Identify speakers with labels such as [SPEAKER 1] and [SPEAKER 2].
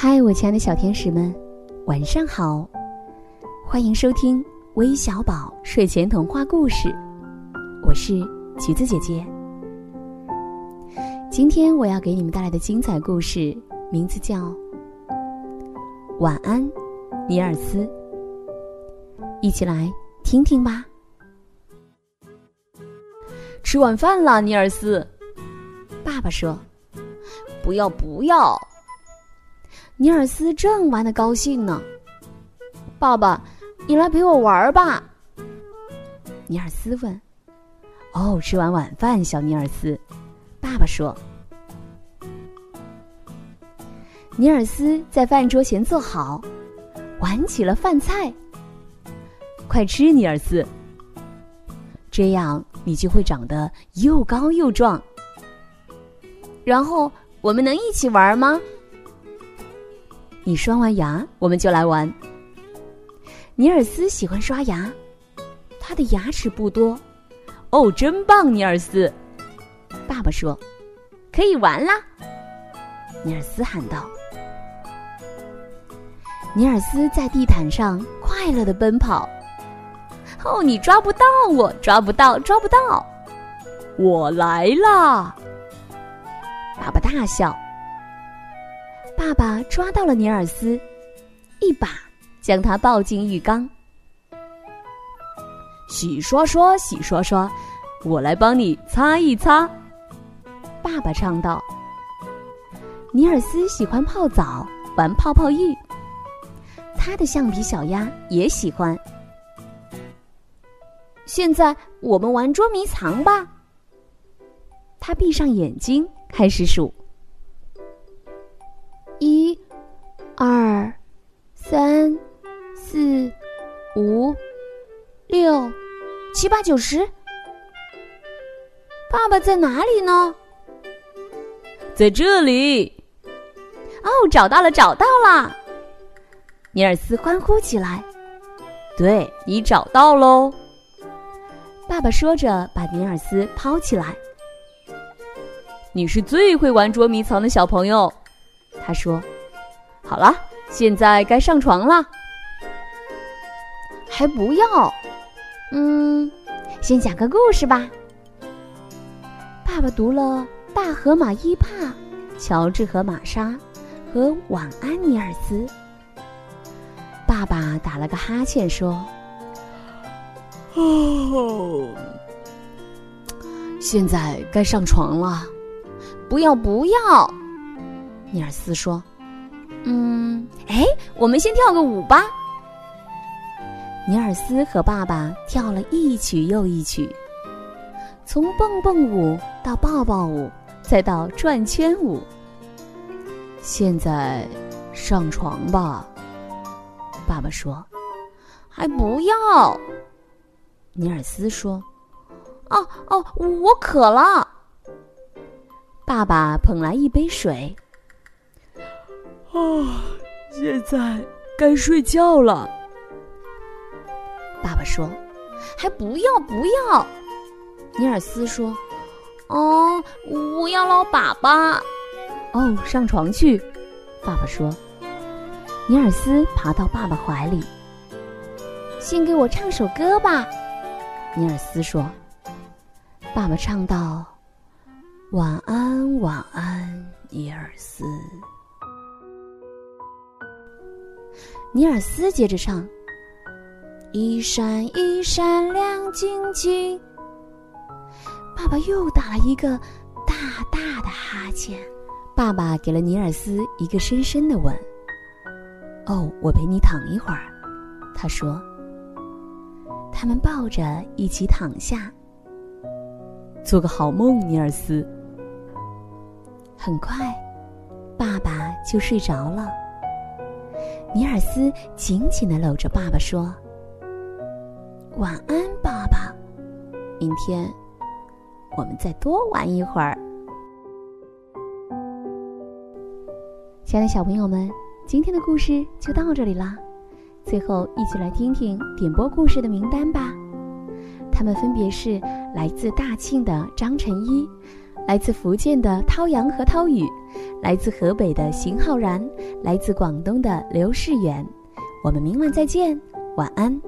[SPEAKER 1] 嗨，我亲爱的小天使们，晚上好！欢迎收听微小宝睡前童话故事，我是橘子姐姐。今天我要给你们带来的精彩故事，名字叫《晚安，尼尔斯》。一起来听听吧。
[SPEAKER 2] 吃晚饭了，尼尔斯。
[SPEAKER 1] 爸爸说：“
[SPEAKER 2] 不要，不要。”
[SPEAKER 1] 尼尔斯正玩的高兴呢。
[SPEAKER 2] 爸爸，你来陪我玩吧。
[SPEAKER 1] 尼尔斯问：“哦，吃完晚饭，小尼尔斯。”爸爸说：“尼尔斯在饭桌前坐好，玩起了饭菜。快吃，尼尔斯，这样你就会长得又高又壮。
[SPEAKER 2] 然后我们能一起玩吗？
[SPEAKER 1] 你刷完牙，我们就来玩。”尼尔斯喜欢刷牙，他的牙齿不多。
[SPEAKER 2] 哦，真棒，尼尔斯！
[SPEAKER 1] 爸爸说：“
[SPEAKER 2] 可以玩啦！”
[SPEAKER 1] 尼尔斯喊道。尼尔斯在地毯上快乐的奔跑。
[SPEAKER 2] 哦，你抓不到我，抓不到，抓不到！我来啦！
[SPEAKER 1] 爸爸大笑。爸爸抓到了尼尔斯，一把将他抱进浴缸。
[SPEAKER 2] 洗刷刷，洗刷刷，我来帮你擦一擦。
[SPEAKER 1] 爸爸唱道：“尼尔斯喜欢泡澡，玩泡泡浴。他的橡皮小鸭也喜欢。
[SPEAKER 2] 现在我们玩捉迷藏吧。”
[SPEAKER 1] 他闭上眼睛，开始数：六、七八九十。爸爸在哪里呢？
[SPEAKER 2] 在这里。
[SPEAKER 1] 哦，找到了，找到了！尼尔斯欢呼起来。
[SPEAKER 2] 对你找到喽！
[SPEAKER 1] 爸爸说着，把尼尔斯抛起来。
[SPEAKER 2] 你是最会玩捉迷藏的小朋友，他说：“好了，现在该上床了。”
[SPEAKER 1] 还不要？嗯，先讲个故事吧。爸爸读了《大河马伊帕》《乔治和玛莎》和《晚安，尼尔斯》。爸爸打了个哈欠说：“
[SPEAKER 2] 哦，现在该上床了。”
[SPEAKER 1] 不要不要，尼尔斯说：“嗯，哎，我们先跳个舞吧。”尼尔斯和爸爸跳了一曲又一曲，从蹦蹦舞到抱抱舞，再到转圈舞。
[SPEAKER 2] 现在上床吧，爸爸说：“
[SPEAKER 1] 还不要。”
[SPEAKER 2] 尼尔斯说：“
[SPEAKER 1] 哦哦，我渴了。”爸爸捧来一杯水。
[SPEAKER 2] 哦，现在该睡觉了。
[SPEAKER 1] 爸爸说：“还不要不要。”尼尔斯说：“哦，我要捞粑粑。”哦，上床去。爸爸说。尼尔斯爬到爸爸怀里。先给我唱首歌吧。尼尔斯说。爸爸唱道。晚安，晚安，尼尔斯。尼尔斯接着唱：“一闪一闪亮晶晶。”爸爸又打了一个大大的哈欠。爸爸给了尼尔斯一个深深的吻。“哦，我陪你躺一会儿。”他说。他们抱着一起躺下。
[SPEAKER 2] 做个好梦，尼尔斯。
[SPEAKER 1] 很快，爸爸就睡着了。尼尔斯紧紧的搂着爸爸说：“晚安，爸爸。明天我们再多玩一会儿。”亲爱的小朋友们，今天的故事就到这里啦。最后，一起来听听点播故事的名单吧。他们分别是来自大庆的张晨一。来自福建的涛阳和涛宇，来自河北的邢浩然，来自广东的刘世远。我们明晚再见，晚安。